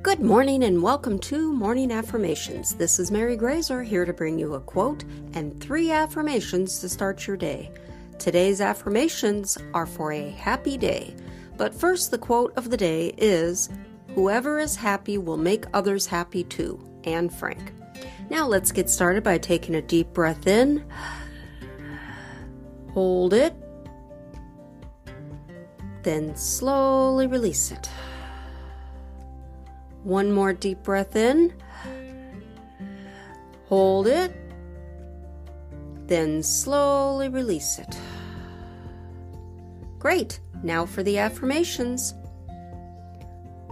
Good morning and welcome to Morning Affirmations. This is Mary Graser here to bring you a quote and three affirmations to start your day. Today's affirmations are for a happy day. But first, the quote of the day is Whoever is happy will make others happy too. Anne Frank. Now let's get started by taking a deep breath in. Hold it. Then slowly release it. One more deep breath in. Hold it. Then slowly release it. Great. Now for the affirmations.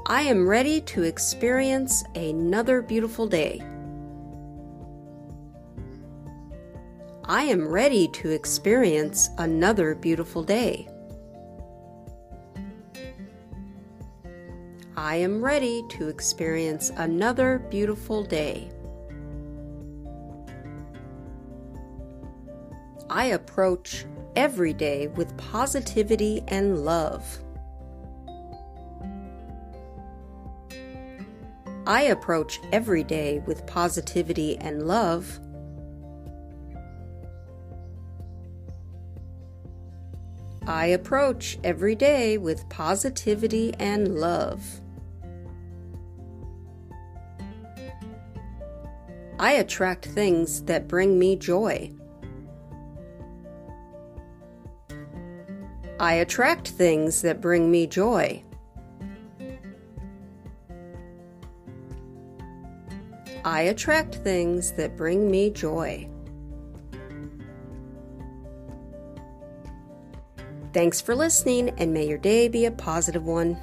I am ready to experience another beautiful day. I am ready to experience another beautiful day. I am ready to experience another beautiful day. I approach every day with positivity and love. I approach every day with positivity and love. I approach every day with positivity and love. I attract things that bring me joy. I attract things that bring me joy. I attract things that bring me joy. Thanks for listening, and may your day be a positive one.